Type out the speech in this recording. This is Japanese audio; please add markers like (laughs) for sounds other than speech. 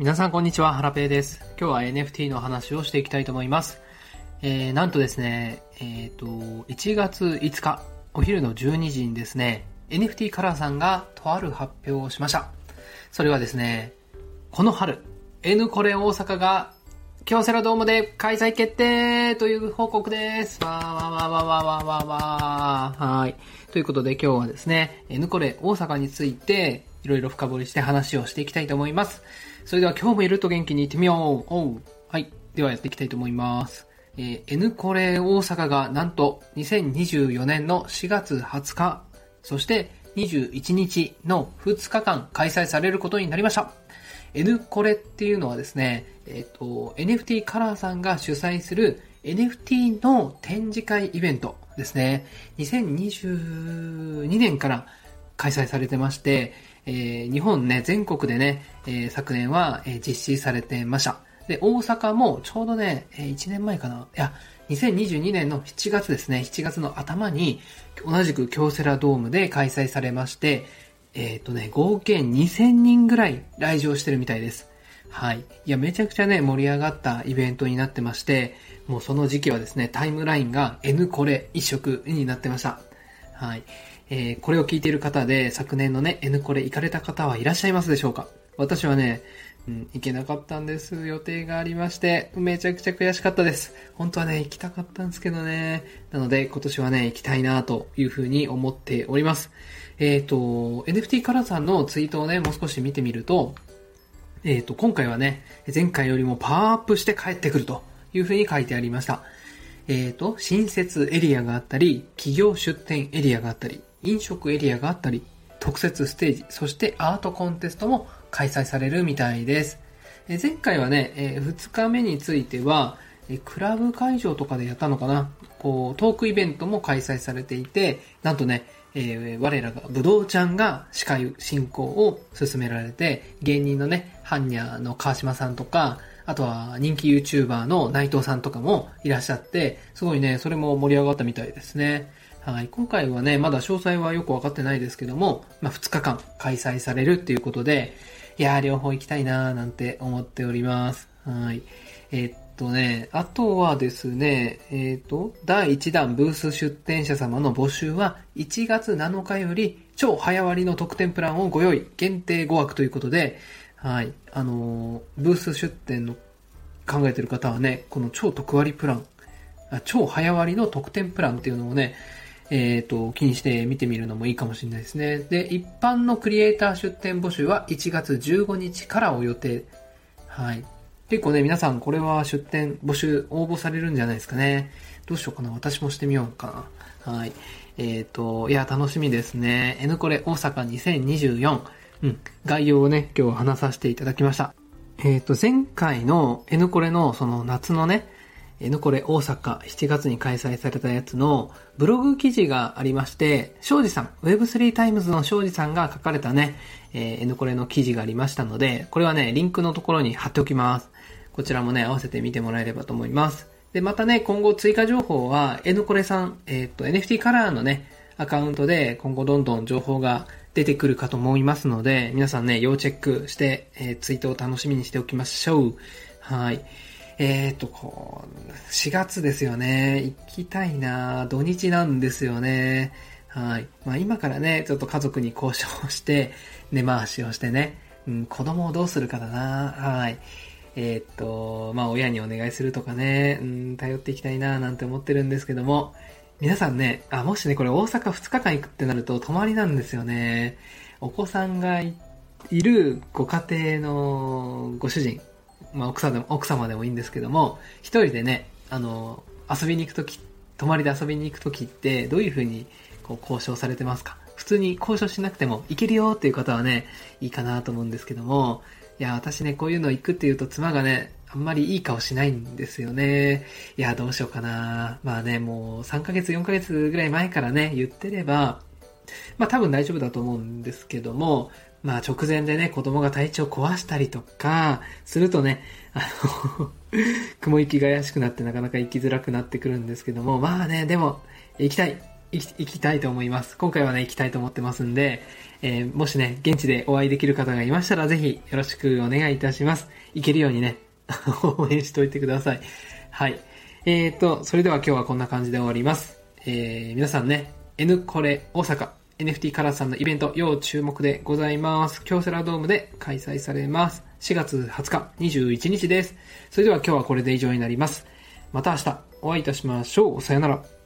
皆さんこんにちは、ハラペーです。今日は NFT の話をしていきたいと思います。えー、なんとですね、えっ、ー、と、1月5日、お昼の12時にですね、NFT カラーさんがとある発表をしました。それはですね、この春、N コレ大阪が京セラドームで開催決定という報告です。わーわーわーわーわーわーわーわー。はい。ということで今日はですね、N コレ大阪についていろいろ深掘りして話をしていきたいと思います。それでは今日もいると元気に行ってみよう。おう。はい。ではやっていきたいと思います。えー、N コレ大阪がなんと2024年の4月20日、そして21日の2日間開催されることになりました。N コレっていうのはですね、えっ、ー、と、NFT カラーさんが主催する NFT の展示会イベントですね。2022年から開催されてまして、えー、日本ね、全国でね、えー、昨年は、えー、実施されてました。で、大阪もちょうどね、えー、1年前かな。いや、2022年の7月ですね、7月の頭に、同じく京セラドームで開催されまして、えっ、とね、合計2000人ぐらい来場してるみたいです。はい。いや、めちゃくちゃね、盛り上がったイベントになってまして、もうその時期はですね、タイムラインが N コレ一色になってました。はい。えー、これを聞いている方で、昨年のね、N コレ行かれた方はいらっしゃいますでしょうか？私はね、うん、行けなかったんです。予定がありまして、めちゃくちゃ悔しかったです。本当はね、行きたかったんですけどね。なので、今年はね、行きたいなというふうに思っております。えっ、ー、と、NFT カラーさんのツイートをね、もう少し見てみると、えっ、ー、と、今回はね、前回よりもパワーアップして帰ってくるというふうに書いてありました。えっ、ー、と、新設エリアがあったり、企業出店エリアがあったり、飲食エリアがあったり、特設ステージ、そしてアートコンテストも開催されるみたいです。え前回はね、え2日目については、えクラブ会場とかでやったのかな？こう、トークイベントも開催されていて、なんとね、えー、我らが、ぶどうちゃんが司会進行を進められて、芸人のね、ハンニャの川島さんとか、あとは人気 YouTuber の内藤さんとかもいらっしゃって、すごいね、それも盛り上がったみたいですね。はい。今回はね、まだ詳細はよくわかってないですけども、まあ、2日間開催されるっていうことで、いやー、両方行きたいなーなんて思っております。はい。えー、っとね、あとはですね、えー、っと、第1弾ブース出展者様の募集は1月7日より超早割の特典プランをご用意、限定5枠ということで、はい。あのー、ブース出展の考えてる方はね、この超特割プラン、超早割の特典プランっていうのをね、えっ、ー、と、気にして見てみるのもいいかもしれないですね。で、一般のクリエイター出展募集は1月15日からを予定。はい。結構ね、皆さんこれは出展募集応募されるんじゃないですかね。どうしようかな。私もしてみようかな。はい。えっ、ー、と、いや、楽しみですね。N コレ大阪2024。うん。概要をね、今日話させていただきました。えっ、ー、と、前回の N コレのその夏のね、N コレ大阪7月に開催されたやつのブログ記事がありまして、庄司さん、Web3 タイムズの庄司さんが書かれたね、えー、N コレの記事がありましたので、これはね、リンクのところに貼っておきます。こちらもね、合わせて見てもらえればと思います。で、またね、今後追加情報は、N コレさん、えっ、と、NFT カラーのね、アカウントで今後どんどん情報が出てくるかと思いますので、皆さんね、要チェックして、えー、ツイートを楽しみにしておきましょう。はい。えっ、ー、と、こう、4月ですよね。行きたいな土日なんですよね。はい。まあ今からね、ちょっと家族に交渉して、(laughs) 根回しをしてね、うん、子供をどうするかだなはい。えっ、と、まあ親にお願いするとかね、うん、頼っていきたいななんて思ってるんですけども、皆さんね、あ、もしね、これ大阪2日間行くってなると泊まりなんですよね。お子さんがいるご家庭のご主人、まあ、奥さんでも、奥様でもいいんですけども、一人でね、あの、遊びに行くとき、泊まりで遊びに行くときって、どういうふうにこう交渉されてますか？普通に交渉しなくても行けるよっていう方はね、いいかなと思うんですけども、いや、私ね、こういうの行くっていうと妻がね、あんまりいい顔しないんですよね。いや、どうしようかな。まあね、もう3ヶ月、4ヶ月ぐらい前からね、言ってれば、まあ多分大丈夫だと思うんですけども、まあ直前でね、子供が体調壊したりとか、するとね、あの (laughs) 雲行きが怪しくなってなかなか行きづらくなってくるんですけども、まあね、でも、行きたい。行き行きたいと思います。今回はね、行きたいと思ってますんで、えーもしね、現地でお会いできる方がいましたら、ぜひよろしくお願いいたします。行けるようにね、(laughs) 応援しておいてください。はい。えーと、それでは今日はこんな感じで終わります。えー皆さんね、N コレ大阪 NFT カラーさんのイベント要注目でございます。京セラドームで開催されます。4月20日21日です。それでは今日はこれで以上になります。また明日お会いいたしましょう。さよなら。